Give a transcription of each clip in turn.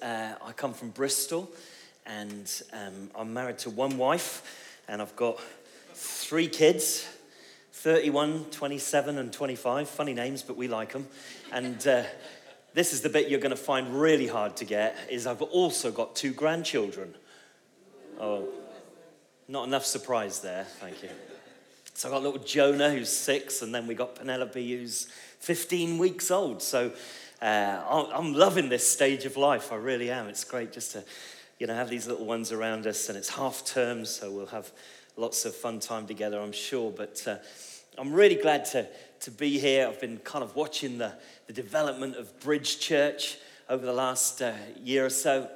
Uh, I come from Bristol and um, I'm married to one wife and I've got three kids 31, 27, and 25. Funny names, but we like them. And uh, this is the bit you're going to find really hard to get is I've also got two grandchildren. Oh, not enough surprise there. Thank you. So I've got little Jonah who's six, and then we've got Penelope who's 15 weeks old. So uh, I'm loving this stage of life. I really am. It's great just to, you know, have these little ones around us, and it's half term, so we'll have lots of fun time together, I'm sure. But uh, I'm really glad to, to be here. I've been kind of watching the, the development of Bridge Church over the last uh, year or so.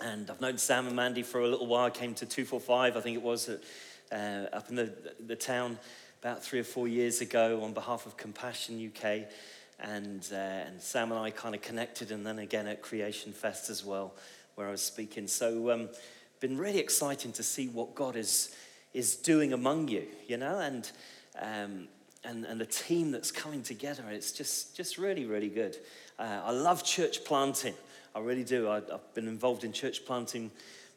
And I've known Sam and Mandy for a little while. I came to 245, I think it was, uh, up in the, the town about three or four years ago on behalf of Compassion UK. And, uh, and Sam and I kind of connected, and then again at Creation Fest as well, where I was speaking. So, um, been really exciting to see what God is, is doing among you, you know, and, um, and, and the team that's coming together. It's just, just really, really good. Uh, I love church planting. I really do. I, I've been involved in church planting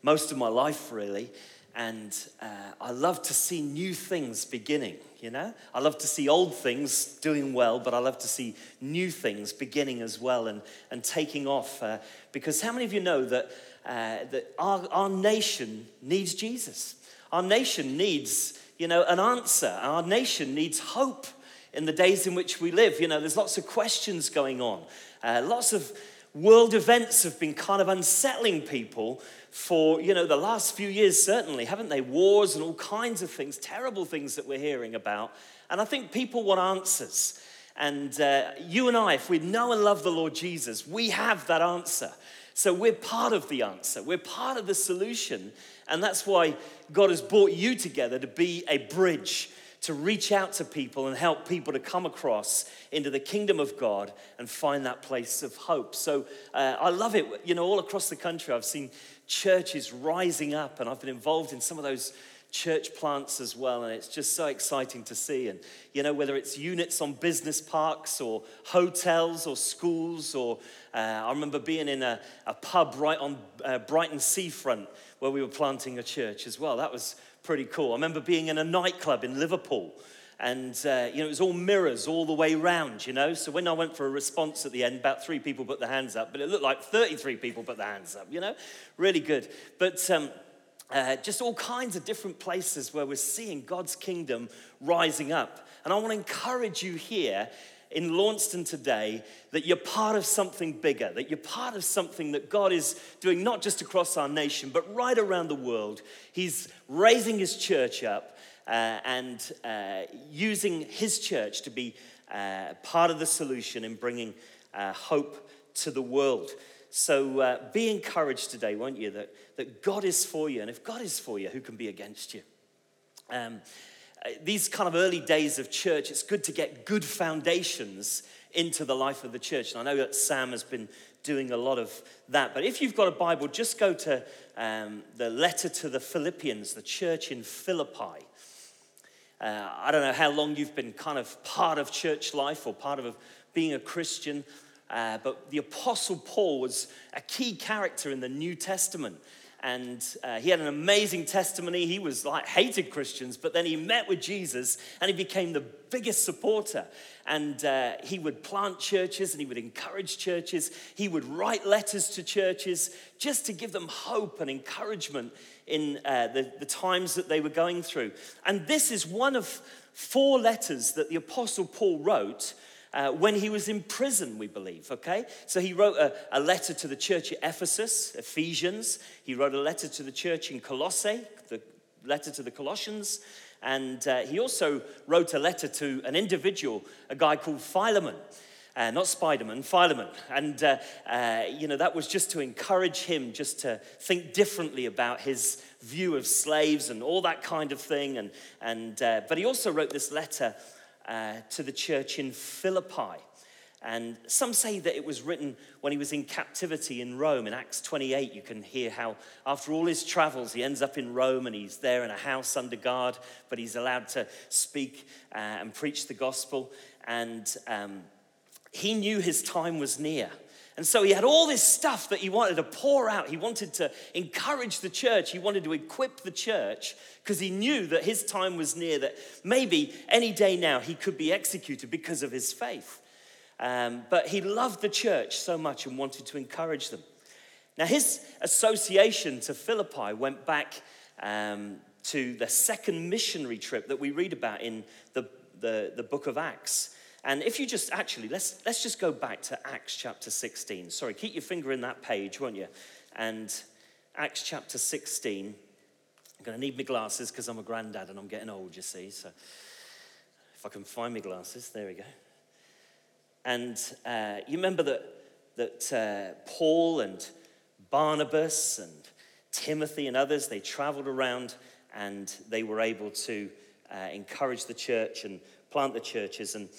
most of my life, really. And uh, I love to see new things beginning, you know? I love to see old things doing well, but I love to see new things beginning as well and, and taking off. Uh, because how many of you know that, uh, that our, our nation needs Jesus? Our nation needs, you know, an answer. Our nation needs hope in the days in which we live. You know, there's lots of questions going on, uh, lots of world events have been kind of unsettling people for, you know, the last few years, certainly, haven't they? Wars and all kinds of things, terrible things that we're hearing about. And I think people want answers. And uh, you and I, if we know and love the Lord Jesus, we have that answer. So we're part of the answer, we're part of the solution. And that's why God has brought you together to be a bridge to reach out to people and help people to come across into the kingdom of God and find that place of hope. So uh, I love it. You know, all across the country, I've seen churches rising up, and I've been involved in some of those church plants as well, and it's just so exciting to see. And you know, whether it's units on business parks or hotels or schools, or uh, I remember being in a, a pub right on uh, Brighton seafront where we were planting a church as well. That was pretty cool. I remember being in a nightclub in Liverpool. And, uh, you know, it was all mirrors all the way round, you know. So when I went for a response at the end, about three people put their hands up, but it looked like 33 people put their hands up, you know. Really good. But um, uh, just all kinds of different places where we're seeing God's kingdom rising up. And I want to encourage you here in Launceston today that you're part of something bigger, that you're part of something that God is doing not just across our nation, but right around the world. He's raising His church up uh, and uh, using His church to be uh, part of the solution in bringing uh, hope to the world. So uh, be encouraged today, won't you, that, that God is for you. And if God is for you, who can be against you? Um, these kind of early days of church, it's good to get good foundations into the life of the church. And I know that Sam has been doing a lot of that. But if you've got a Bible, just go to um, the letter to the Philippians, the church in Philippi. Uh, I don't know how long you've been kind of part of church life or part of being a Christian, uh, but the Apostle Paul was a key character in the New Testament and uh, he had an amazing testimony. He was like hated Christians, but then he met with Jesus and he became the biggest supporter. And uh, he would plant churches and he would encourage churches. He would write letters to churches just to give them hope and encouragement in uh, the, the times that they were going through. And this is one of four letters that the Apostle Paul wrote uh, when he was in prison, we believe, okay? So he wrote a, a, letter to the church at Ephesus, Ephesians. He wrote a letter to the church in Colossae, the letter to the Colossians. And uh, he also wrote a letter to an individual, a guy called Philemon. Uh, not Spider-Man, Philemon. And, uh, uh, you know, that was just to encourage him just to think differently about his view of slaves and all that kind of thing. And, and, uh, but he also wrote this letter uh, to the church in Philippi. And some say that it was written when he was in captivity in Rome. In Acts 28, you can hear how, after all his travels, he ends up in Rome and he's there in a house under guard, but he's allowed to speak uh, and preach the gospel. And um, he knew his time was near. And so he had all this stuff that he wanted to pour out. He wanted to encourage the church. He wanted to equip the church because he knew that his time was near, that maybe any day now he could be executed because of his faith. Um, but he loved the church so much and wanted to encourage them. Now, his association to Philippi went back um, to the second missionary trip that we read about in the, the, the book of Acts. And if you just actually, let's, let's just go back to Acts chapter 16. Sorry, keep your finger in that page, won't you? And Acts chapter 16. I'm going to need my glasses because I'm a granddad and I'm getting old, you see. So if I can find my glasses, there we go. And uh, you remember that, that uh, Paul and Barnabas and Timothy and others, they traveled around and they were able to uh, encourage the church and plant the churches. And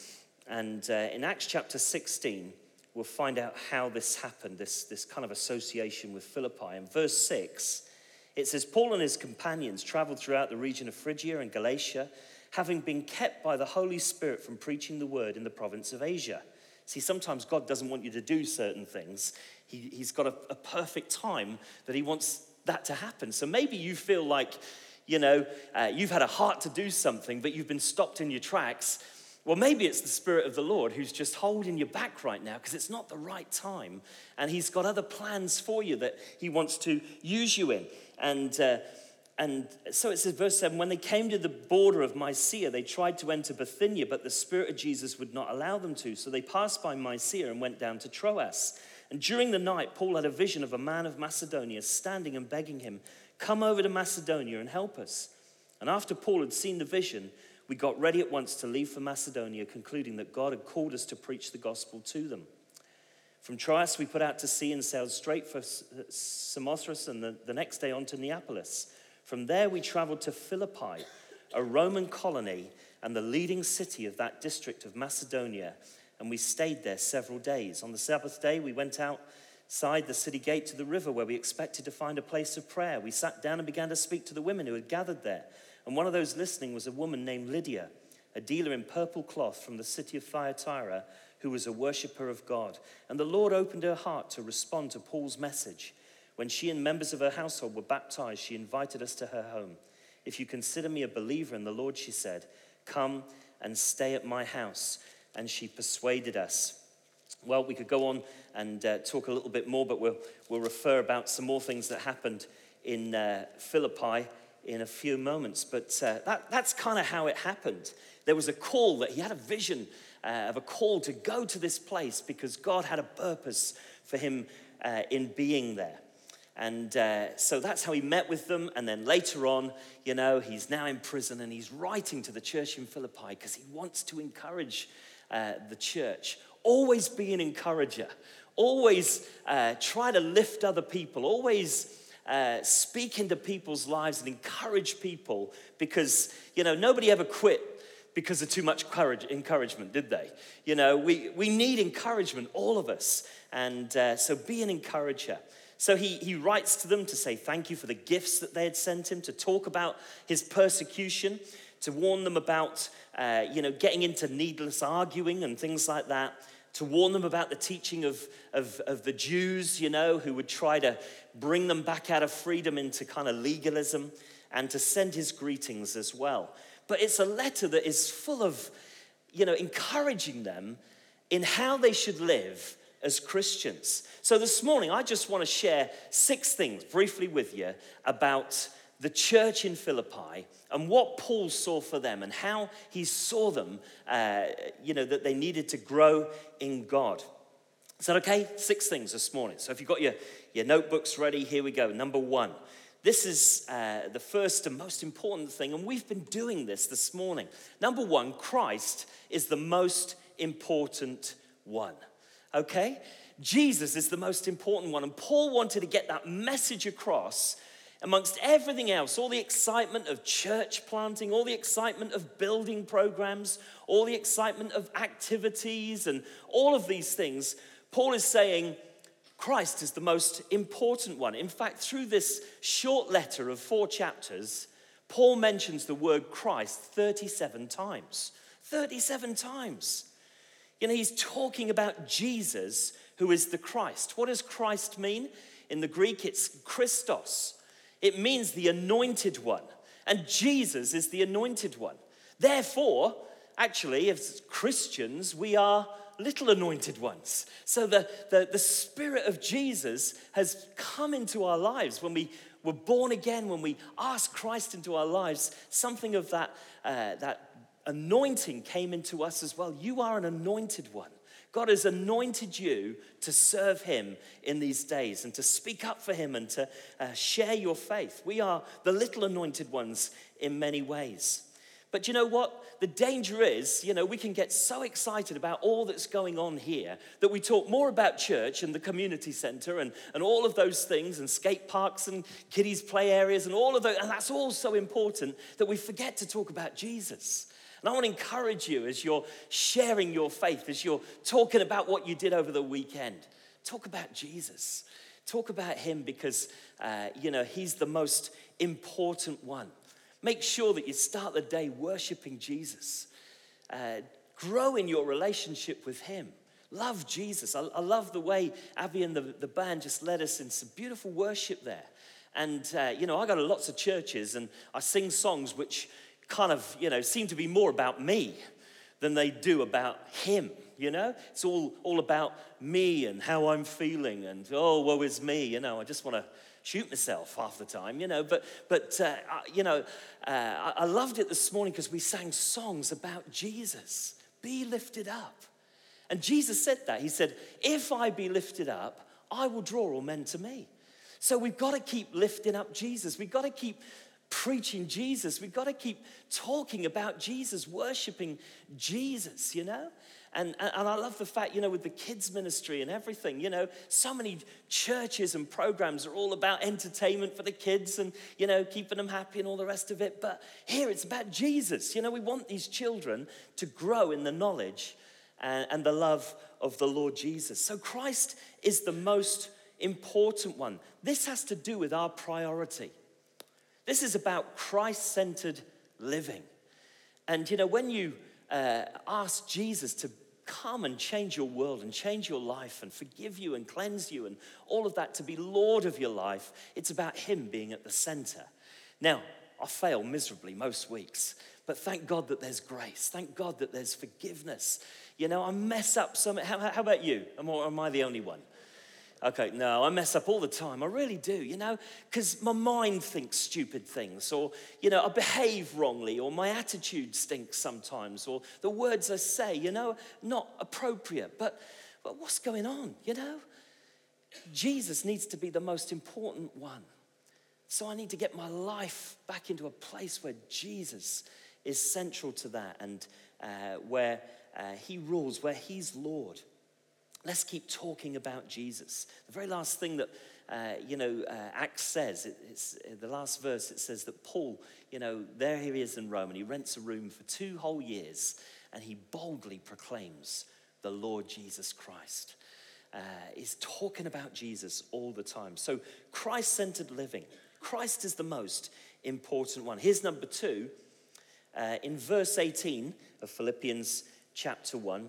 and uh, in Acts chapter 16, we'll find out how this happened, this, this kind of association with Philippi. In verse 6, it says, Paul and his companions traveled throughout the region of Phrygia and Galatia, having been kept by the Holy Spirit from preaching the word in the province of Asia. See, sometimes God doesn't want you to do certain things. He, he's got a, a perfect time that He wants that to happen. So maybe you feel like, you know, uh, you've had a heart to do something, but you've been stopped in your tracks well, maybe it's the Spirit of the Lord who's just holding you back right now because it's not the right time. And He's got other plans for you that He wants to use you in. And, uh, and so it says, verse 7 when they came to the border of Mysia, they tried to enter Bithynia, but the Spirit of Jesus would not allow them to. So they passed by Mysia and went down to Troas. And during the night, Paul had a vision of a man of Macedonia standing and begging him, Come over to Macedonia and help us. And after Paul had seen the vision, we got ready at once to leave for Macedonia, concluding that God had called us to preach the gospel to them. From Troas, we put out to sea and sailed straight for Samothrace and the, the next day on to Neapolis. From there, we traveled to Philippi, a Roman colony and the leading city of that district of Macedonia, and we stayed there several days. On the Sabbath day, we went outside the city gate to the river where we expected to find a place of prayer. We sat down and began to speak to the women who had gathered there. And one of those listening was a woman named Lydia, a dealer in purple cloth from the city of Thyatira, who was a worshiper of God. And the Lord opened her heart to respond to Paul's message. When she and members of her household were baptized, she invited us to her home. If you consider me a believer in the Lord, she said, come and stay at my house. And she persuaded us. Well, we could go on and uh, talk a little bit more, but we'll, we'll refer about some more things that happened in uh, Philippi in a few moments. But uh, that, that's kind of how it happened. There was a call that he had a vision uh, of a call to go to this place because God had a purpose for him uh, in being there. And uh, so that's how he met with them. And then later on, you know, he's now in prison and he's writing to the church in Philippi because he wants to encourage uh, the church. Always be an encourager. Always uh, try to lift other people. Always uh, speak into people's lives and encourage people because, you know, nobody ever quit because of too much courage, encouragement, did they? You know, we, we need encouragement, all of us. And uh, so be an encourager. So he, he writes to them to say thank you for the gifts that they had sent him, to talk about his persecution, to warn them about, uh, you know, getting into needless arguing and things like that to warn them about the teaching of, of, of, the Jews, you know, who would try to bring them back out of freedom into kind of legalism, and to send his greetings as well. But it's a letter that is full of, you know, encouraging them in how they should live as Christians. So this morning, I just want to share six things briefly with you about the church in Philippi and what Paul saw for them and how he saw them, uh, you know, that they needed to grow in God. Is that okay? Six things this morning. So if you've got your, your notebooks ready, here we go. Number one. This is uh, the first and most important thing, and we've been doing this this morning. Number one, Christ is the most important one. Okay? Jesus is the most important one, and Paul wanted to get that message across amongst everything else, all the excitement of church planting, all the excitement of building programs, all the excitement of activities, and all of these things, Paul is saying Christ is the most important one. In fact, through this short letter of four chapters, Paul mentions the word Christ 37 times. 37 times. You know, he's talking about Jesus who is the Christ. What does Christ mean? In the Greek, it's Christos. It means the anointed one. And Jesus is the anointed one. Therefore, actually, as Christians, we are little anointed ones. So the, the, the Spirit of Jesus has come into our lives when we were born again, when we asked Christ into our lives, something of that, uh, that anointing came into us as well. You are an anointed one. God has anointed you to serve Him in these days and to speak up for Him and to uh, share your faith. We are the little anointed ones in many ways. But you know what? The danger is, you know, we can get so excited about all that's going on here that we talk more about church and the community center and, and all of those things and skate parks and kiddies' play areas and all of those, and that's all so important that we forget to talk about Jesus. And I want to encourage you as you're sharing your faith, as you're talking about what you did over the weekend, talk about Jesus. Talk about him because, uh, you know, he's the most important one. Make sure that you start the day worshiping Jesus. Uh, grow in your relationship with him. Love Jesus. I, I love the way Abby and the, the band just led us in some beautiful worship there. And, uh, you know, I go to lots of churches and I sing songs which kind of, you know, seem to be more about me than they do about him, you know? It's all, all about me and how I'm feeling and, oh, woe is me, you know, I just want to shoot myself half the time, you know. But, but uh, you know, uh, I loved it this morning because we sang songs about Jesus. Be lifted up. And Jesus said that. He said, If I be lifted up, I will draw all men to me. So we've got to keep lifting up Jesus. We've got to keep preaching Jesus. We've got to keep talking about Jesus, worshiping Jesus, you know? And, and I love the fact, you know, with the kids' ministry and everything, you know, so many churches and programs are all about entertainment for the kids and, you know, keeping them happy and all the rest of it. But here it's about Jesus. You know, we want these children to grow in the knowledge and, and the love of the Lord Jesus. So Christ is the most important one. This has to do with our priority. This is about Christ centered living. And you know, when you uh, ask Jesus to come and change your world and change your life and forgive you and cleanse you and all of that to be Lord of your life, it's about Him being at the center. Now, I fail miserably most weeks, but thank God that there's grace. Thank God that there's forgiveness. You know, I mess up some. How, how about you? Am, am I the only one? Okay, no, I mess up all the time. I really do, you know, because my mind thinks stupid things, or, you know, I behave wrongly, or my attitude stinks sometimes, or the words I say, you know, not appropriate. But, but what's going on, you know? Jesus needs to be the most important one. So I need to get my life back into a place where Jesus is central to that and uh, where uh, he rules, where he's Lord. Let's keep talking about Jesus. The very last thing that, uh, you know, uh, Acts says, it, it's uh, the last verse, it says that Paul, you know, there he is in Rome and he rents a room for two whole years and he boldly proclaims the Lord Jesus Christ. Uh, is talking about Jesus all the time. So, Christ centered living. Christ is the most important one. Here's number two. Uh, in verse 18 of Philippians chapter 1,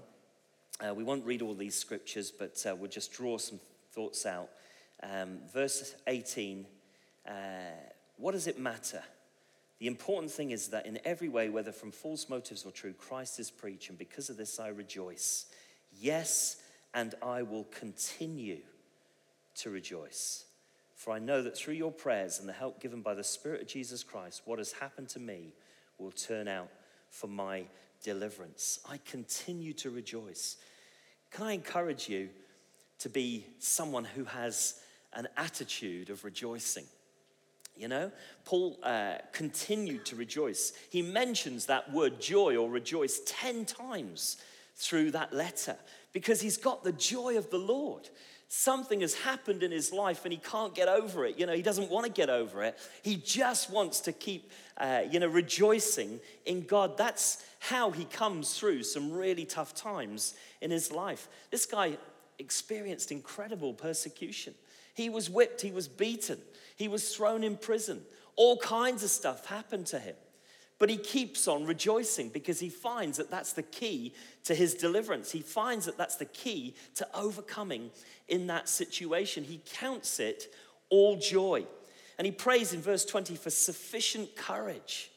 uh, we won't read all these scriptures, but uh, we'll just draw some thoughts out. Um, verse 18 uh, What does it matter? The important thing is that in every way, whether from false motives or true, Christ is preached, and because of this I rejoice. Yes, and I will continue to rejoice. For I know that through your prayers and the help given by the Spirit of Jesus Christ, what has happened to me will turn out for my deliverance. I continue to rejoice. Can I encourage you to be someone who has an attitude of rejoicing? You know, Paul uh, continued to rejoice. He mentions that word joy or rejoice 10 times through that letter because he's got the joy of the Lord. Something has happened in his life and he can't get over it. You know, he doesn't want to get over it. He just wants to keep, uh, you know, rejoicing in God. That's how he comes through some really tough times in his life. This guy experienced incredible persecution. He was whipped, he was beaten, he was thrown in prison. All kinds of stuff happened to him. But he keeps on rejoicing because he finds that that's the key to his deliverance. He finds that that's the key to overcoming in that situation. He counts it all joy. And he prays in verse 20 for sufficient courage.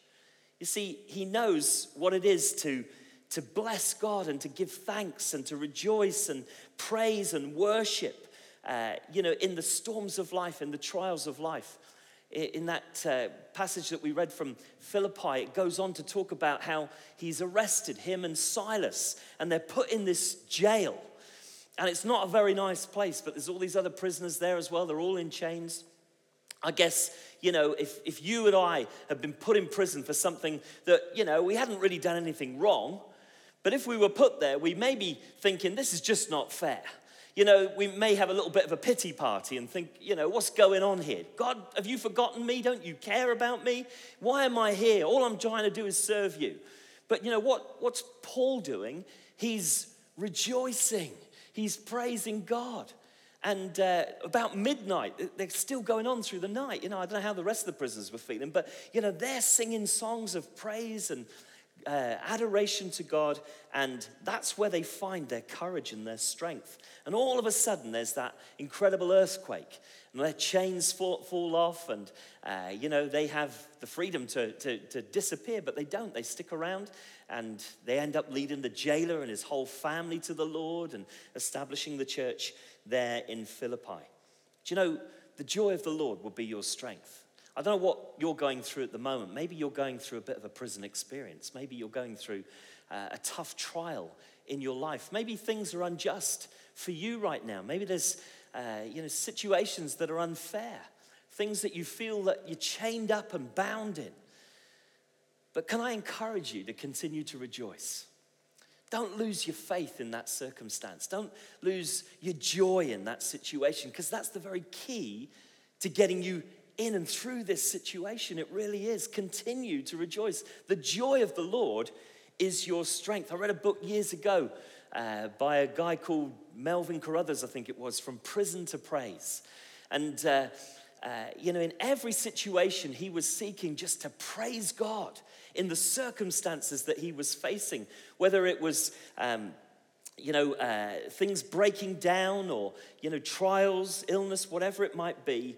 You see, he knows what it is to, to bless God and to give thanks and to rejoice and praise and worship, uh, you know, in the storms of life, in the trials of life. In that uh, passage that we read from Philippi, it goes on to talk about how he's arrested, him and Silas, and they're put in this jail. And it's not a very nice place, but there's all these other prisoners there as well. They're all in chains. I guess, you know, if, if you and I had been put in prison for something that, you know, we hadn't really done anything wrong, but if we were put there, we may be thinking, this is just not fair. You know, we may have a little bit of a pity party and think, you know, what's going on here? God, have you forgotten me? Don't you care about me? Why am I here? All I'm trying to do is serve you. But you know what? What's Paul doing? He's rejoicing. He's praising God. And uh, about midnight, they're still going on through the night. You know, I don't know how the rest of the prisoners were feeling, but, you know, they're singing songs of praise and uh, adoration to God. And that's where they find their courage and their strength. And all of a sudden, there's that incredible earthquake. And their chains fall, fall off, and, uh, you know, they have the freedom to, to, to disappear, but they don't. They stick around and they end up leading the jailer and his whole family to the Lord and establishing the church there in Philippi. Do you know, the joy of the Lord will be your strength. I don't know what you're going through at the moment. Maybe you're going through a bit of a prison experience. Maybe you're going through uh, a tough trial in your life. Maybe things are unjust for you right now. Maybe there's uh, you know, situations that are unfair, things that you feel that you're chained up and bound in. But can I encourage you to continue to rejoice? Don't lose your faith in that circumstance. Don't lose your joy in that situation because that's the very key to getting you in and through this situation. It really is. Continue to rejoice. The joy of the Lord is your strength. I read a book years ago uh, by a guy called Merlin Carothers, I think it was, From Prison to Praise. And, uh, uh, you know, in every situation, he was seeking just to praise God in the circumstances that he was facing, whether it was. Um, you know, uh, things breaking down or, you know, trials, illness, whatever it might be,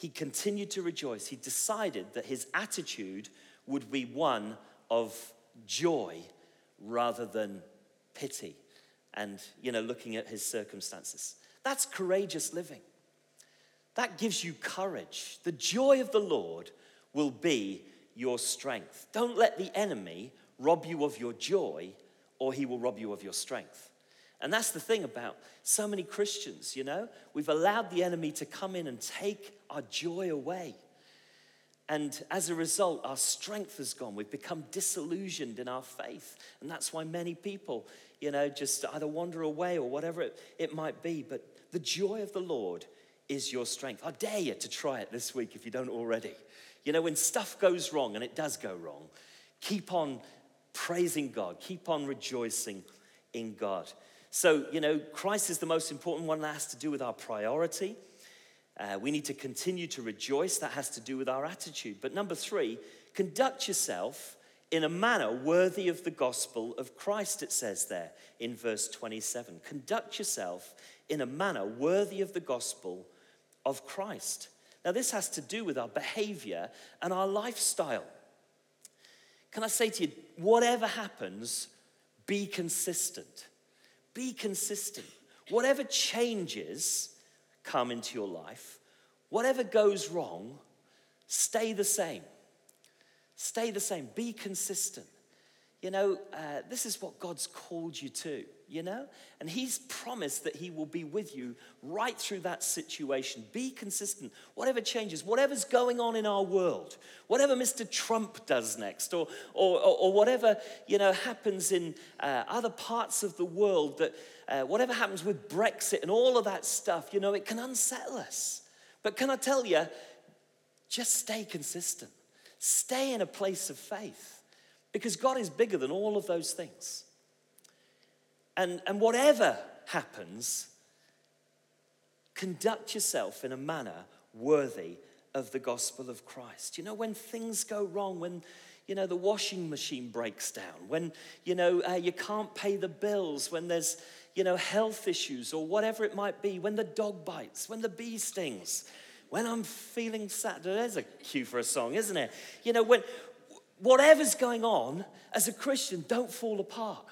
he continued to rejoice. He decided that his attitude would be one of joy rather than pity and, you know, looking at his circumstances. That's courageous living. That gives you courage. The joy of the Lord will be your strength. Don't let the enemy rob you of your joy, or he will rob you of your strength. And that's the thing about so many Christians, you know? We've allowed the enemy to come in and take our joy away. And as a result, our strength has gone. We've become disillusioned in our faith. And that's why many people, you know, just either wander away or whatever it, it might be. But the joy of the Lord is your strength. I dare you to try it this week if you don't already. You know, when stuff goes wrong, and it does go wrong, keep on praising God, keep on rejoicing in God. So, you know, Christ is the most important one that has to do with our priority. Uh, we need to continue to rejoice. That has to do with our attitude. But number three, conduct yourself in a manner worthy of the gospel of Christ, it says there in verse 27. Conduct yourself in a manner worthy of the gospel of Christ. Now, this has to do with our behavior and our lifestyle. Can I say to you, whatever happens, be consistent. Be consistent. Whatever changes come into your life, whatever goes wrong, stay the same. Stay the same. Be consistent. You know, uh, this is what God's called you to, you know? And He's promised that He will be with you right through that situation. Be consistent. Whatever changes, whatever's going on in our world, whatever Mr. Trump does next, or, or, or whatever, you know, happens in uh, other parts of the world, that uh, whatever happens with Brexit and all of that stuff, you know, it can unsettle us. But can I tell you, just stay consistent. Stay in a place of faith because God is bigger than all of those things. And, and whatever happens, conduct yourself in a manner worthy of the gospel of Christ. You know, when things go wrong, when you know, the washing machine breaks down, when, you know, uh, you can't pay the bills, when there's, you know, health issues or whatever it might be, when the dog bites, when the bee stings, when I'm feeling sad. There's a cue for a song, isn't it? You know, when whatever's going on, as a Christian, don't fall apart.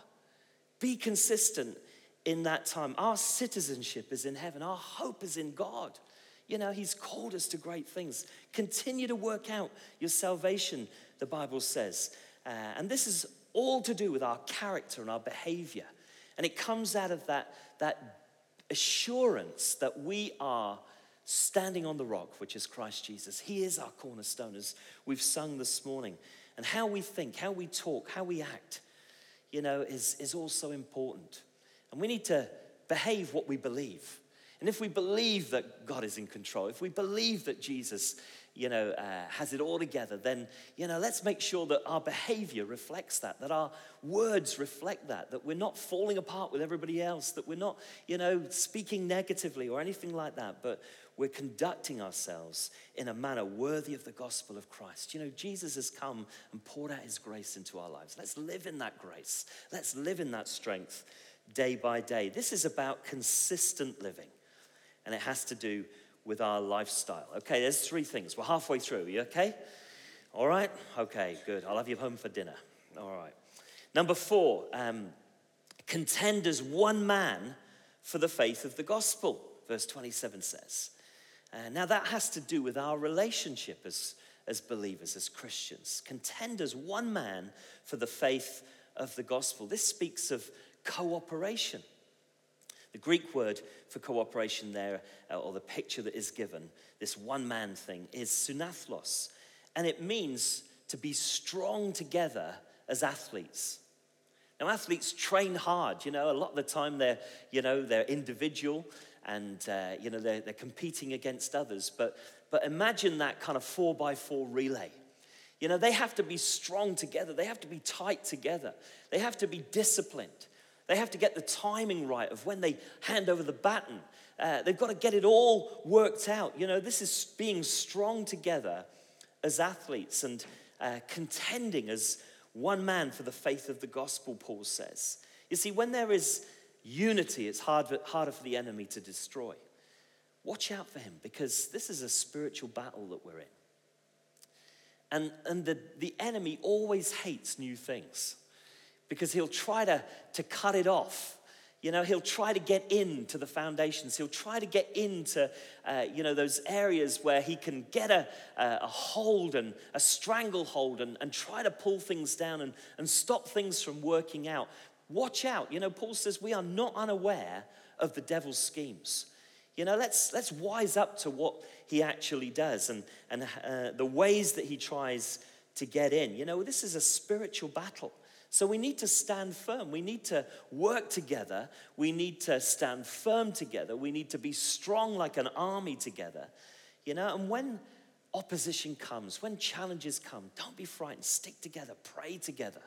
Be consistent in that time. Our citizenship is in heaven, our hope is in God. You know, He's called us to great things. Continue to work out your salvation, the Bible says. Uh, and this is all to do with our character and our behavior. And it comes out of that, that assurance that we are standing on the rock, which is Christ Jesus. He is our cornerstone, as we've sung this morning. And how we think, how we talk, how we act, you know, is, is also important. And we need to behave what we believe. And if we believe that God is in control, if we believe that Jesus, you know, uh, has it all together, then, you know, let's make sure that our behavior reflects that, that our words reflect that, that we're not falling apart with everybody else, that we're not, you know, speaking negatively or anything like that, but we're conducting ourselves in a manner worthy of the gospel of Christ. You know, Jesus has come and poured out his grace into our lives. Let's live in that grace, let's live in that strength day by day. This is about consistent living and it has to do with our lifestyle. Okay, there's three things. We're halfway through. You okay? All right? Okay, good. I'll have you home for dinner. All right. Number four, um, contend as one man for the faith of the gospel, verse 27 says. Uh, now, that has to do with our relationship as, as believers, as Christians. Contend as one man for the faith of the gospel. This speaks of cooperation. The Greek word for cooperation there, uh, or the picture that is given, this one man thing, is sunathlos. And it means to be strong together as athletes. Now, athletes train hard, you know, a lot of the time they're, you know, they're individual and, uh, you know, they're, they're competing against others. But, but imagine that kind of four by four relay. You know, they have to be strong together, they have to be tight together, they have to be disciplined. They have to get the timing right of when they hand over the baton. Uh, they've got to get it all worked out. You know, this is being strong together as athletes and uh, contending as one man for the faith of the gospel, Paul says. You see, when there is unity, it's hard, harder for the enemy to destroy. Watch out for him because this is a spiritual battle that we're in. And, and the, the enemy always hates new things because he'll try to, to cut it off. You know, he'll try to get into the foundations. He'll try to get into, uh, you know, those areas where he can get a, a hold and a stranglehold and, and try to pull things down and, and stop things from working out. Watch out. You know, Paul says we are not unaware of the devil's schemes. You know, let's, let's wise up to what he actually does and, and uh, the ways that he tries to get in. You know, this is a spiritual battle. So we need to stand firm. We need to work together. We need to stand firm together. We need to be strong like an army together. You know, and when opposition comes, when challenges come, don't be frightened. Stick together, pray together.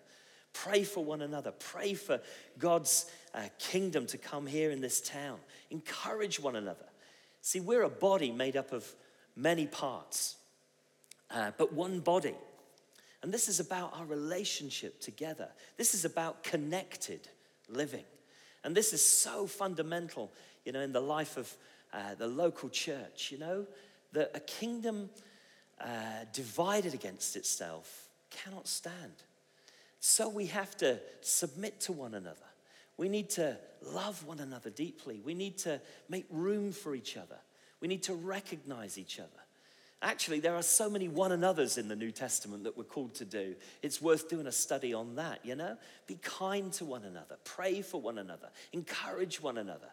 Pray for one another. Pray for God's uh, kingdom to come here in this town. Encourage one another. See, we're a body made up of many parts, uh, but one body. And this is about our relationship together. This is about connected living. And this is so fundamental, you know, in the life of uh, the local church, you know, that a kingdom uh, divided against itself cannot stand. So we have to submit to one another. We need to love one another deeply. We need to make room for each other. We need to recognize each other. Actually, there are so many one another's in the New Testament that we're called to do. It's worth doing a study on that, you know? Be kind to one another, pray for one another, encourage one another.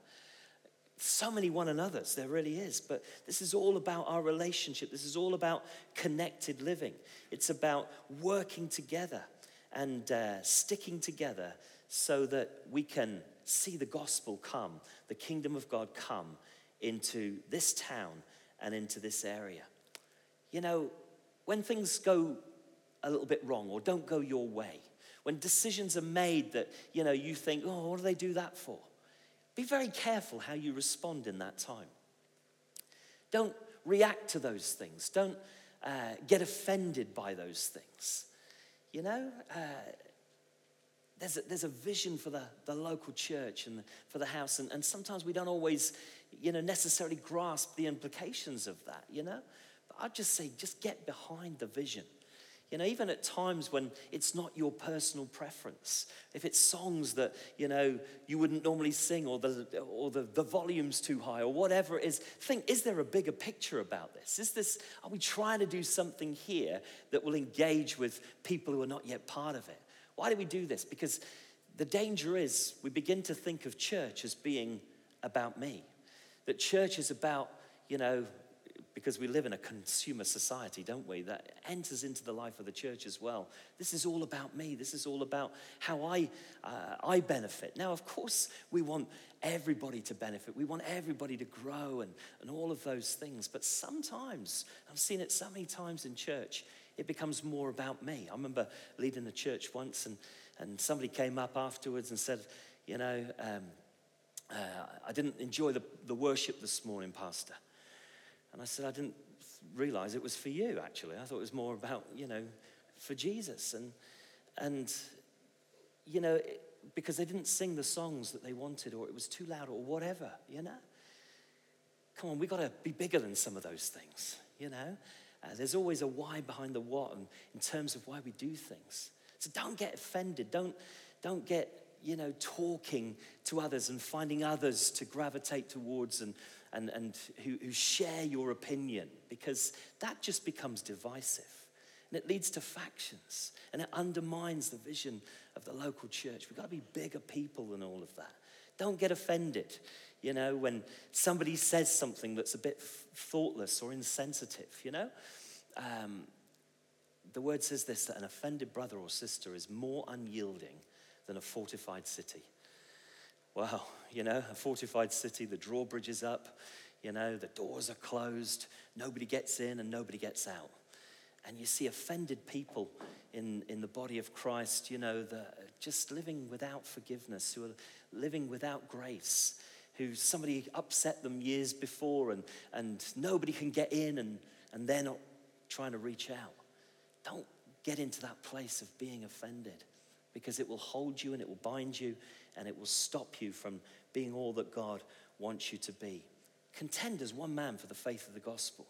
So many one another's, there really is. But this is all about our relationship. This is all about connected living. It's about working together and uh, sticking together so that we can see the gospel come, the kingdom of God come into this town and into this area you know, when things go a little bit wrong or don't go your way, when decisions are made that, you know, you think, oh, what do they do that for? Be very careful how you respond in that time. Don't react to those things. Don't uh, get offended by those things. You know, uh, there's a, there's a vision for the, the local church and the, for the house, and, and sometimes we don't always, you know, necessarily grasp the implications of that, you know? I'd just say, just get behind the vision. You know, even at times when it's not your personal preference, if it's songs that, you know, you wouldn't normally sing or the, or the, the volume's too high or whatever it is, think, is there a bigger picture about this? Is this, are we trying to do something here that will engage with people who are not yet part of it? Why do we do this? Because the danger is we begin to think of church as being about me. That church is about, you know, because we live in a consumer society, don't we? That enters into the life of the church as well. This is all about me. This is all about how I, uh, I benefit. Now, of course, we want everybody to benefit. We want everybody to grow and, and all of those things. But sometimes, I've seen it so many times in church, it becomes more about me. I remember leading the church once, and, and somebody came up afterwards and said, You know, um, uh, I didn't enjoy the, the worship this morning, Pastor. And I said, I didn't realize it was for you, actually. I thought it was more about, you know, for Jesus. And, and you know, it, because they didn't sing the songs that they wanted, or it was too loud, or whatever, you know? Come on, we've got to be bigger than some of those things, you know? Uh, there's always a why behind the what and in terms of why we do things. So don't get offended. Don't, don't get, you know, talking to others and finding others to gravitate towards and, and, and who, who share your opinion because that just becomes divisive. And it leads to factions and it undermines the vision of the local church. We've got to be bigger people than all of that. Don't get offended, you know, when somebody says something that's a bit thoughtless or insensitive, you know. Um, the word says this that an offended brother or sister is more unyielding than a fortified city. Well, you know, a fortified city, the drawbridge is up, you know, the doors are closed, nobody gets in and nobody gets out. And you see offended people in, in the body of Christ, you know, the, just living without forgiveness, who are living without grace, who somebody upset them years before and, and nobody can get in and, and they're not trying to reach out. Don't get into that place of being offended because it will hold you and it will bind you and it will stop you from being all that God wants you to be. Contend as one man for the faith of the gospel.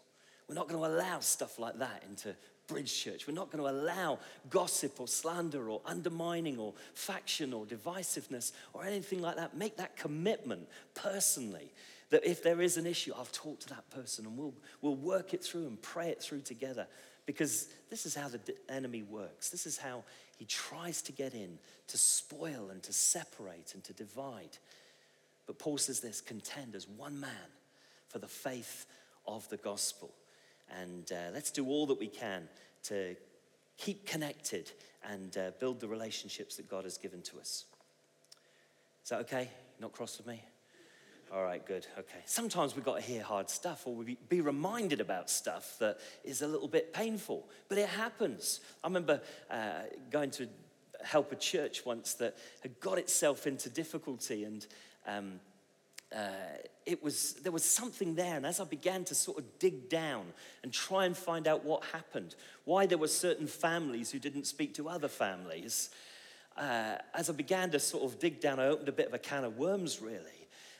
We're not going to allow stuff like that into Bridge Church. We're not going to allow gossip or slander or undermining or faction or divisiveness or anything like that. Make that commitment personally that if there is an issue, I'll talk to that person and we'll, we'll work it through and pray it through together. Because this is how the enemy works. This is how he tries to get in to spoil and to separate and to divide. But Paul says this contend as one man for the faith of the gospel. And uh, let's do all that we can to keep connected and uh, build the relationships that God has given to us. Is that okay? Not cross with me? All right, good. Okay. Sometimes we've got to hear hard stuff or we be reminded about stuff that is a little bit painful, but it happens. I remember uh, going to help a church once that had got itself into difficulty and um, uh, it was there was something there and as i began to sort of dig down and try and find out what happened why there were certain families who didn't speak to other families uh, as i began to sort of dig down i opened a bit of a can of worms really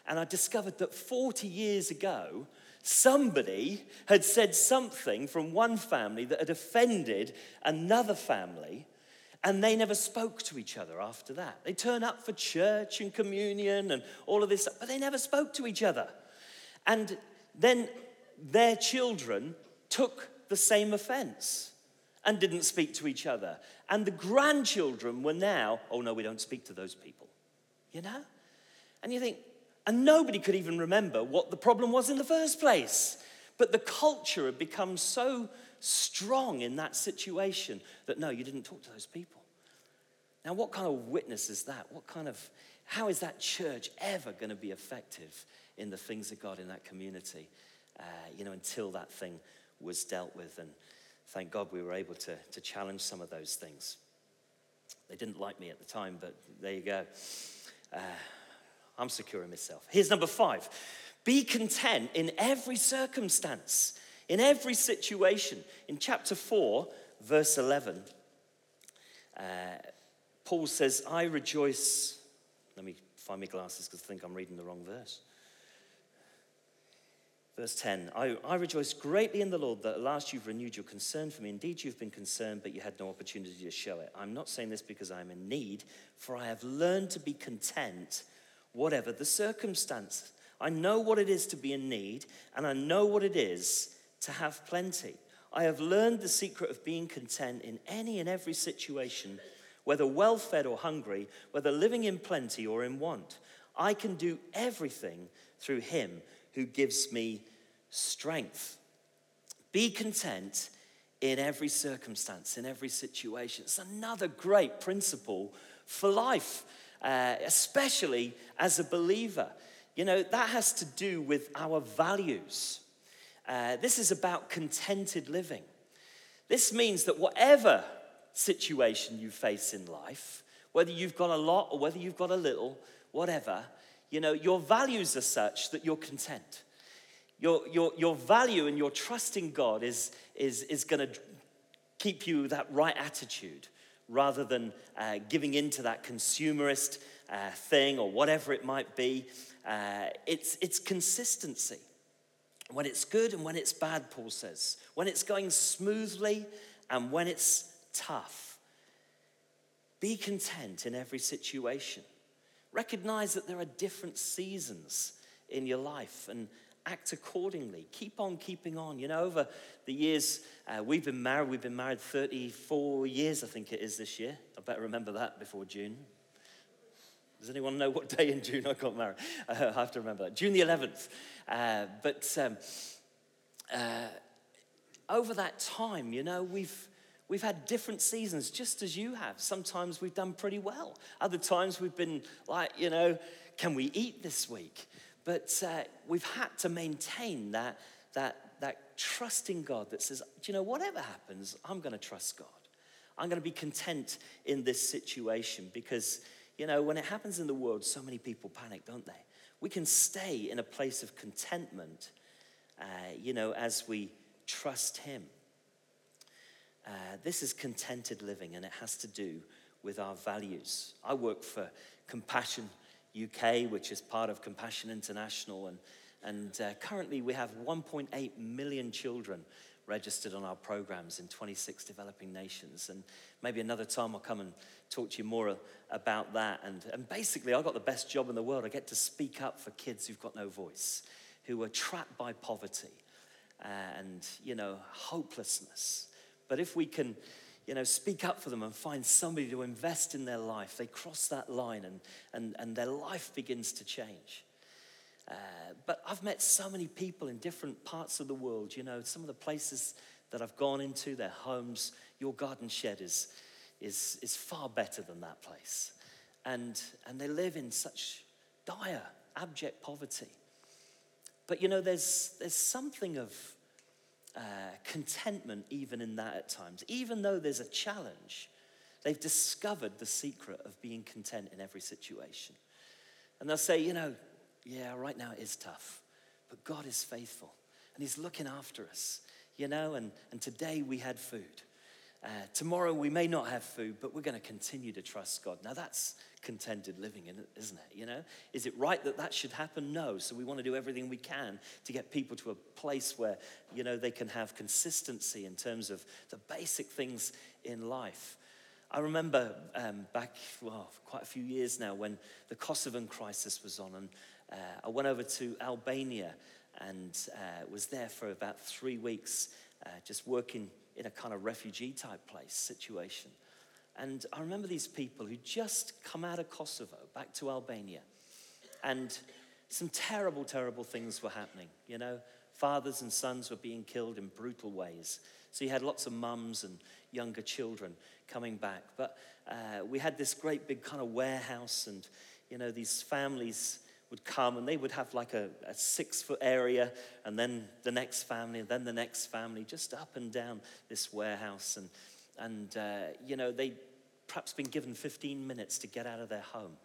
and I discovered that 40 years ago, somebody had said something from one family that had offended another family, and they never spoke to each other after that. They turn up for church and communion and all of this, but they never spoke to each other. And then their children took the same offense and didn't speak to each other. And the grandchildren were now, oh no, we don't speak to those people. You know? And you think, and nobody could even remember what the problem was in the first place. But the culture had become so strong in that situation that no, you didn't talk to those people. Now, what kind of witness is that? What kind of, how is that church ever going to be effective in the things of God in that community? Uh, you know, until that thing was dealt with. And thank God we were able to, to challenge some of those things. They didn't like me at the time, but there you go. Uh, I'm secure in myself. Here's number five be content in every circumstance, in every situation. In chapter 4, verse 11, Uh, Paul says, I rejoice. Let me find my glasses because I think I'm reading the wrong verse. Verse 10 I, I rejoice greatly in the Lord that at last you've renewed your concern for me. Indeed, you've been concerned, but you had no opportunity to show it. I'm not saying this because I'm in need, for I have learned to be content, whatever the circumstance. I know what it is to be in need, and I know what it is to have plenty. I have learned the secret of being content in any and every situation, whether well fed or hungry, whether living in plenty or in want. I can do everything through him who gives me strength. Be content in every circumstance, in every situation. It's another great principle for life, uh, especially as a believer. You know, that has to do with our values. Uh, this is about contented living. This means that whatever situation you face in life, whether you've got a lot or whether you've got a little, whatever, you know, your values are such that you're content. Your, your, your value and your trust in God is, is, is going to keep you that right attitude rather than uh, giving into that consumerist uh, thing or whatever it might be. Uh, it's, it's consistency. When it's good and when it's bad, Paul says. When it's going smoothly and when it's tough. Be content in every situation. Recognize that there are different seasons in your life and act accordingly. Keep on keeping on. You know, over the years, uh, we've been married. We've been married 34 years, I think it is this year. I better remember that before June. Does anyone know what day in June I got married? Uh, I have to remember that. June the 11th. Uh, but um, uh, over that time, you know, we've We've had different seasons, just as you have. Sometimes we've done pretty well. Other times we've been like, you know, can we eat this week? But uh, we've had to maintain that, that, that trust in God that says, you know, whatever happens, I'm going to trust God. I'm going to be content in this situation because, you know, when it happens in the world, so many people panic, don't they? We can stay in a place of contentment, uh, you know, as we trust Him. Uh, this is contented living, and it has to do with our values. I work for Compassion UK, which is part of Compassion International, and, and uh, currently we have 1.8 million children registered on our programs in 26 developing nations. And maybe another time I'll come and talk to you more about that. And, and basically, I've got the best job in the world. I get to speak up for kids who've got no voice, who are trapped by poverty uh, and, you know, hopelessness. But if we can, you know, speak up for them and find somebody to invest in their life, they cross that line and, and, and their life begins to change. Uh, but I've met so many people in different parts of the world, you know, some of the places that I've gone into, their homes, your garden shed is, is, is far better than that place. And, and they live in such dire, abject poverty. But you know, there's, there's something of uh, contentment even in that at times. Even though there's a challenge, they've discovered the secret of being content in every situation. And they'll say, you know, yeah, right now it is tough, but God is faithful and He's looking after us, you know, and, and today we had food. Uh, tomorrow we may not have food, but we're going to continue to trust God. Now that's contented living, isn't it? You know, is it right that that should happen? No. So we want to do everything we can to get people to a place where you know they can have consistency in terms of the basic things in life. I remember um, back, well, quite a few years now, when the Kosovan crisis was on, and uh, I went over to Albania and uh, was there for about three weeks, uh, just working in a kind of refugee type place situation. And I remember these people who just come out of Kosovo back to Albania. And some terrible, terrible things were happening. You know, fathers and sons were being killed in brutal ways. So you had lots of mums and younger children coming back. But uh, we had this great big kind of warehouse, and, you know, these families would come and they would have like a, a six foot area, and then the next family, and then the next family, just up and down this warehouse. And, and uh, you know, they perhaps been given 15 minutes to get out of their home.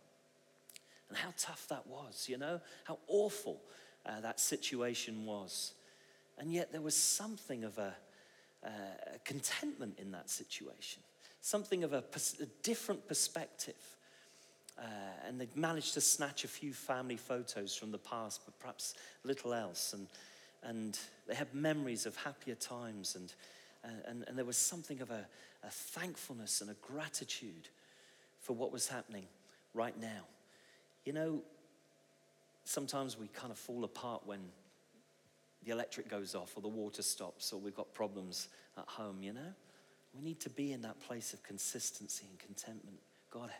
And how tough that was, you know, how awful uh, that situation was. And yet there was something of a, uh, a contentment in that situation, something of a, a different perspective. Uh, and they've managed to snatch a few family photos from the past, but perhaps little else. And, and they have memories of happier times. And, and, and there was something of a, a thankfulness and a gratitude for what was happening right now. You know, sometimes we kind of fall apart when the electric goes off or the water stops or we've got problems at home, you know? We need to be in that place of consistency and contentment. God,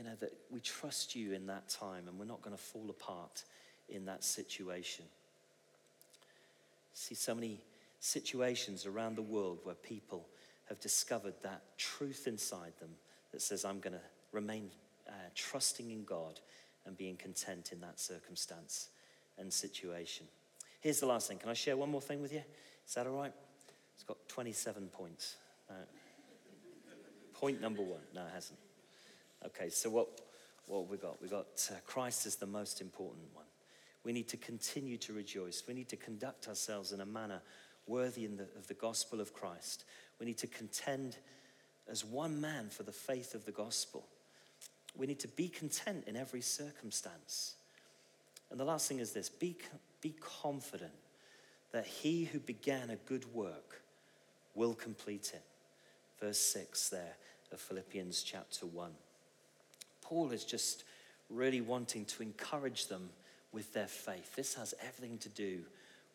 you know, that we trust you in that time and we're not going to fall apart in that situation. See so many situations around the world where people have discovered that truth inside them that says, I'm going to remain uh, trusting in God and being content in that circumstance and situation. Here's the last thing. Can I share one more thing with you? Is that all right? It's got 27 points. No. Point number one. No, it hasn't. Okay, so what, what have we got? We've got uh, Christ is the most important one. We need to continue to rejoice. We need to conduct ourselves in a manner worthy the, of the gospel of Christ. We need to contend as one man for the faith of the gospel. We need to be content in every circumstance. And the last thing is this be, be confident that he who began a good work will complete it. Verse 6 there of Philippians chapter 1. Paul is just really wanting to encourage them with their faith. This has everything to do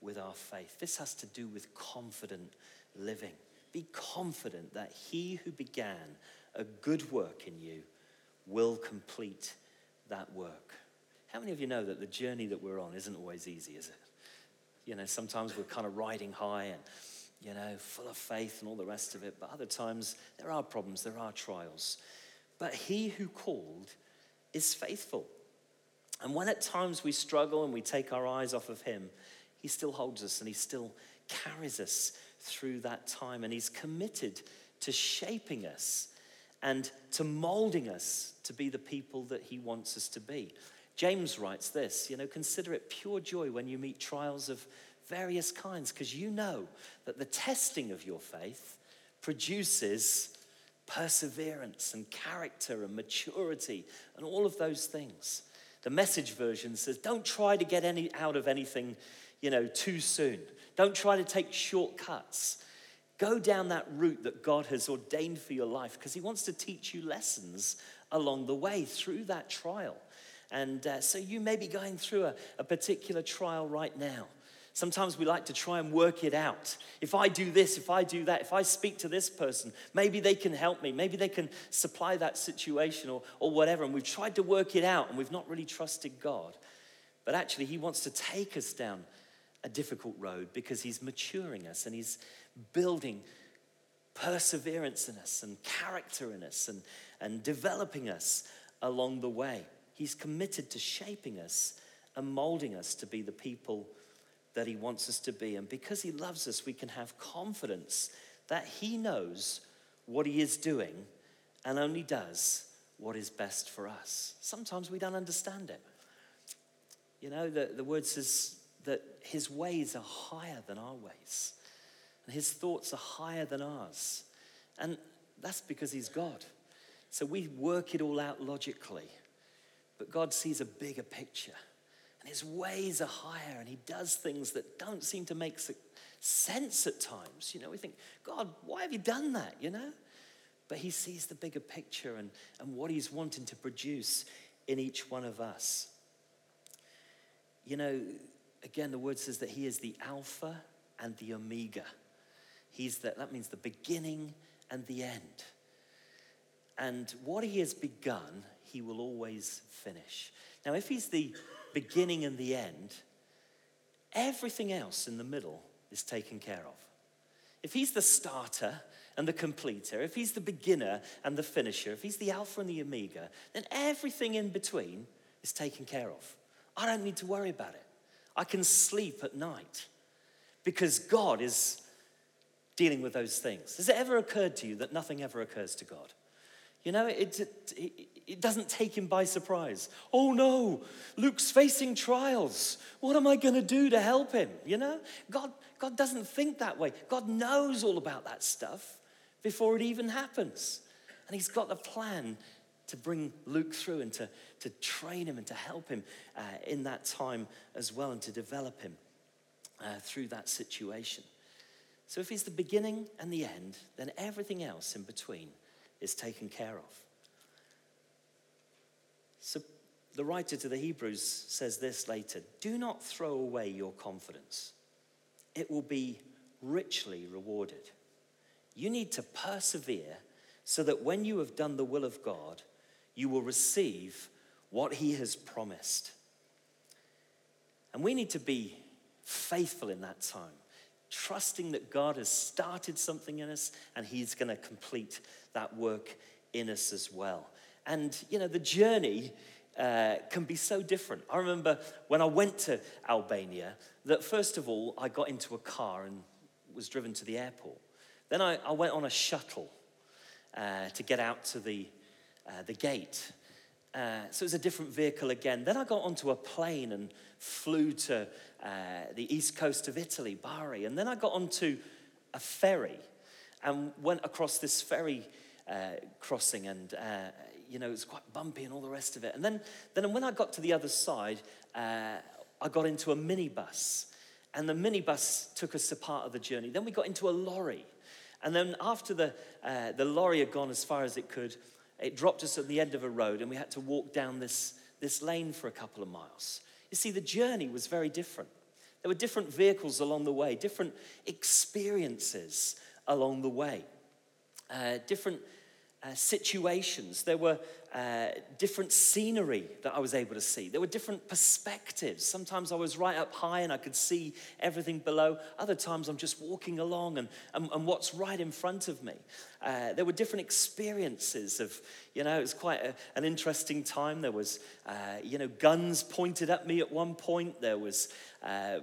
with our faith. This has to do with confident living. Be confident that he who began a good work in you will complete that work. How many of you know that the journey that we're on isn't always easy, is it? You know, sometimes we're kind of riding high and, you know, full of faith and all the rest of it, but other times there are problems, there are trials. But he who called is faithful. And when at times we struggle and we take our eyes off of him, he still holds us and he still carries us through that time. And he's committed to shaping us and to molding us to be the people that he wants us to be. James writes this, you know, consider it pure joy when you meet trials of various kinds, because you know that the testing of your faith produces perseverance and character and maturity and all of those things. The message version says, don't try to get any out of anything, you know, too soon. Don't try to take shortcuts. Go down that route that God has ordained for your life because He wants to teach you lessons along the way through that trial. And uh, so you may be going through a, a particular trial right now. Sometimes we like to try and work it out. If I do this, if I do that, if I speak to this person, maybe they can help me. Maybe they can supply that situation or, or whatever. And we've tried to work it out and we've not really trusted God. But actually, He wants to take us down a difficult road because He's maturing us and He's building perseverance in us and character in us and, and developing us along the way. He's committed to shaping us and molding us to be the people that He wants us to be. And because He loves us, we can have confidence that He knows what He is doing and only does what is best for us. Sometimes we don't understand it. You know, the, the word says that His ways are higher than our ways, and His thoughts are higher than ours. And that's because He's God. So we work it all out logically, but God sees a bigger picture. And his ways are higher, and he does things that don't seem to make sense at times. You know, we think, God, why have you done that? You know? But he sees the bigger picture and, and what he's wanting to produce in each one of us. You know, again, the word says that he is the Alpha and the Omega. He's the, that means the beginning and the end. And what he has begun, he will always finish. Now, if he's the beginning and the end, everything else in the middle is taken care of. If he's the starter and the completer, if he's the beginner and the finisher, if he's the alpha and the omega, then everything in between is taken care of. I don't need to worry about it. I can sleep at night because God is dealing with those things. Has it ever occurred to you that nothing ever occurs to God? You know, it, it, it, doesn't take him by surprise. Oh no, Luke's facing trials. What am I going to do to help him? You know, God, God doesn't think that way. God knows all about that stuff before it even happens. And he's got a plan to bring Luke through and to, to train him and to help him uh, in that time as well and to develop him uh, through that situation. So if he's the beginning and the end, then everything else in between is taken care of. So the writer to the Hebrews says this later Do not throw away your confidence, it will be richly rewarded. You need to persevere so that when you have done the will of God, you will receive what He has promised. And we need to be faithful in that time, trusting that God has started something in us and He's going to complete that work in us as well. And, you know, the journey uh, can be so different. I remember when I went to Albania, that first of all, I got into a car and was driven to the airport. Then I, I went on a shuttle uh, to get out to the, uh, the gate. Uh, so it was a different vehicle again. Then I got onto a plane and flew to uh, the east coast of Italy, Bari. And then I got onto a ferry and went across this ferry uh, crossing. And, uh, you know, it was quite bumpy and all the rest of it. And then, then when I got to the other side, uh, I got into a minibus. And the minibus took us to part of the journey. Then we got into a lorry. And then after the, uh, the lorry had gone as far as it could, it dropped us at the end of a road and we had to walk down this, this lane for a couple of miles. You see, the journey was very different. There were different vehicles along the way, different experiences along the way, uh, different uh, situations. There were uh, different scenery that I was able to see. There were different perspectives. Sometimes I was right up high and I could see everything below. Other times I'm just walking along and, and, and what's right in front of me. Uh, there were different experiences of, you know, it was quite a, an interesting time. There was, uh, you know, guns pointed at me at one point. There was uh,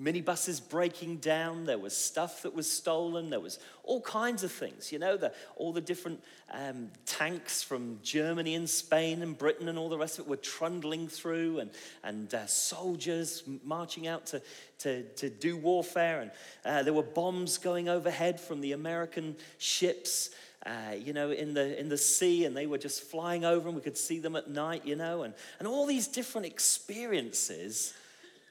minibuses breaking down, there was stuff that was stolen, there was all kinds of things, you know, the, all the different um, tanks from Germany and Spain and Britain and all the rest of it were trundling through, and, and uh, soldiers marching out to, to, to do warfare, and uh, there were bombs going overhead from the American ships. Uh, you know, in the, in the sea, and they were just flying over, and we could see them at night, you know, and, and all these different experiences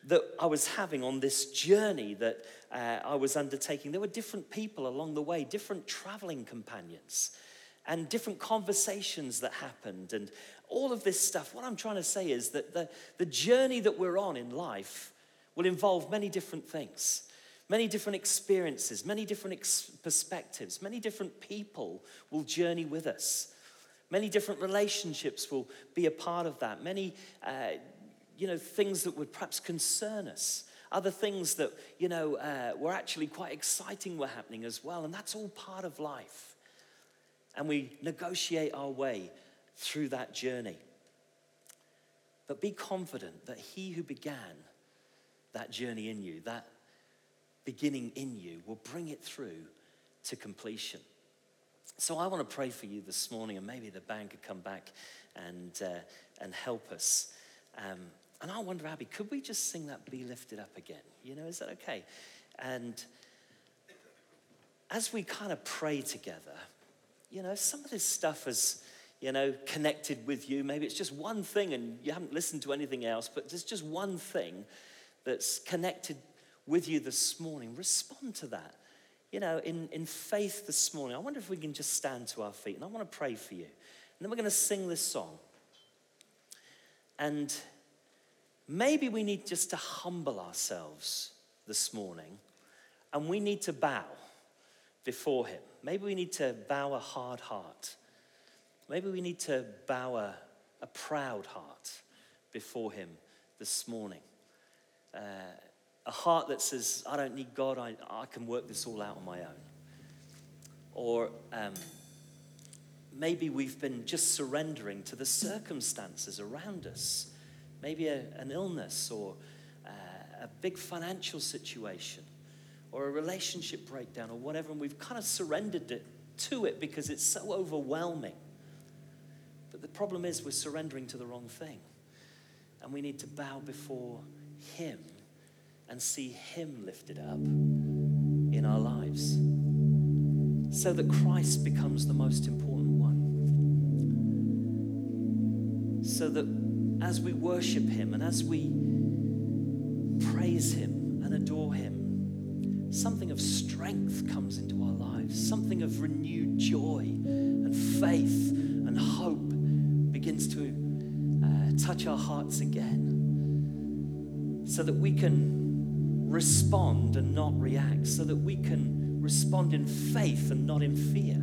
that I was having on this journey that uh, I was undertaking. There were different people along the way, different traveling companions, and different conversations that happened, and all of this stuff. What I'm trying to say is that the, the journey that we're on in life will involve many different things. Many different experiences, many different ex- perspectives, many different people will journey with us. Many different relationships will be a part of that. Many uh, you know, things that would perhaps concern us. Other things that, you know, uh, were actually quite exciting were happening as well. And that's all part of life. And we negotiate our way through that journey. But be confident that he who began that journey in you, that beginning in you, will bring it through to completion. So I want to pray for you this morning, and maybe the band could come back and, uh, and help us. Um, and I wonder, Abby, could we just sing that Be Lifted Up again? You know, is that okay? And as we kind of pray together, you know, some of this stuff is, you know, connected with you. Maybe it's just one thing and you haven't listened to anything else, but there's just one thing that's connected with you this morning. Respond to that. You know, in, in faith this morning. I wonder if we can just stand to our feet and I want to pray for you. And then we're going to sing this song. And maybe we need just to humble ourselves this morning and we need to bow before Him. Maybe we need to bow a hard heart. Maybe we need to bow a, a proud heart before Him this morning. Uh, a heart that says, I don't need God, I, I can work this all out on my own. Or um, maybe we've been just surrendering to the circumstances around us maybe a, an illness or uh, a big financial situation or a relationship breakdown or whatever, and we've kind of surrendered it to it because it's so overwhelming. But the problem is we're surrendering to the wrong thing. And we need to bow before Him and see Him lifted up in our lives. so that Christ becomes the most important one. So that as we worship Him and as we praise Him and adore Him, something of strength comes into our lives, something of renewed joy and faith and hope begins to uh, touch our hearts again, so that we can respond and not react, so that we can respond in faith and not in fear.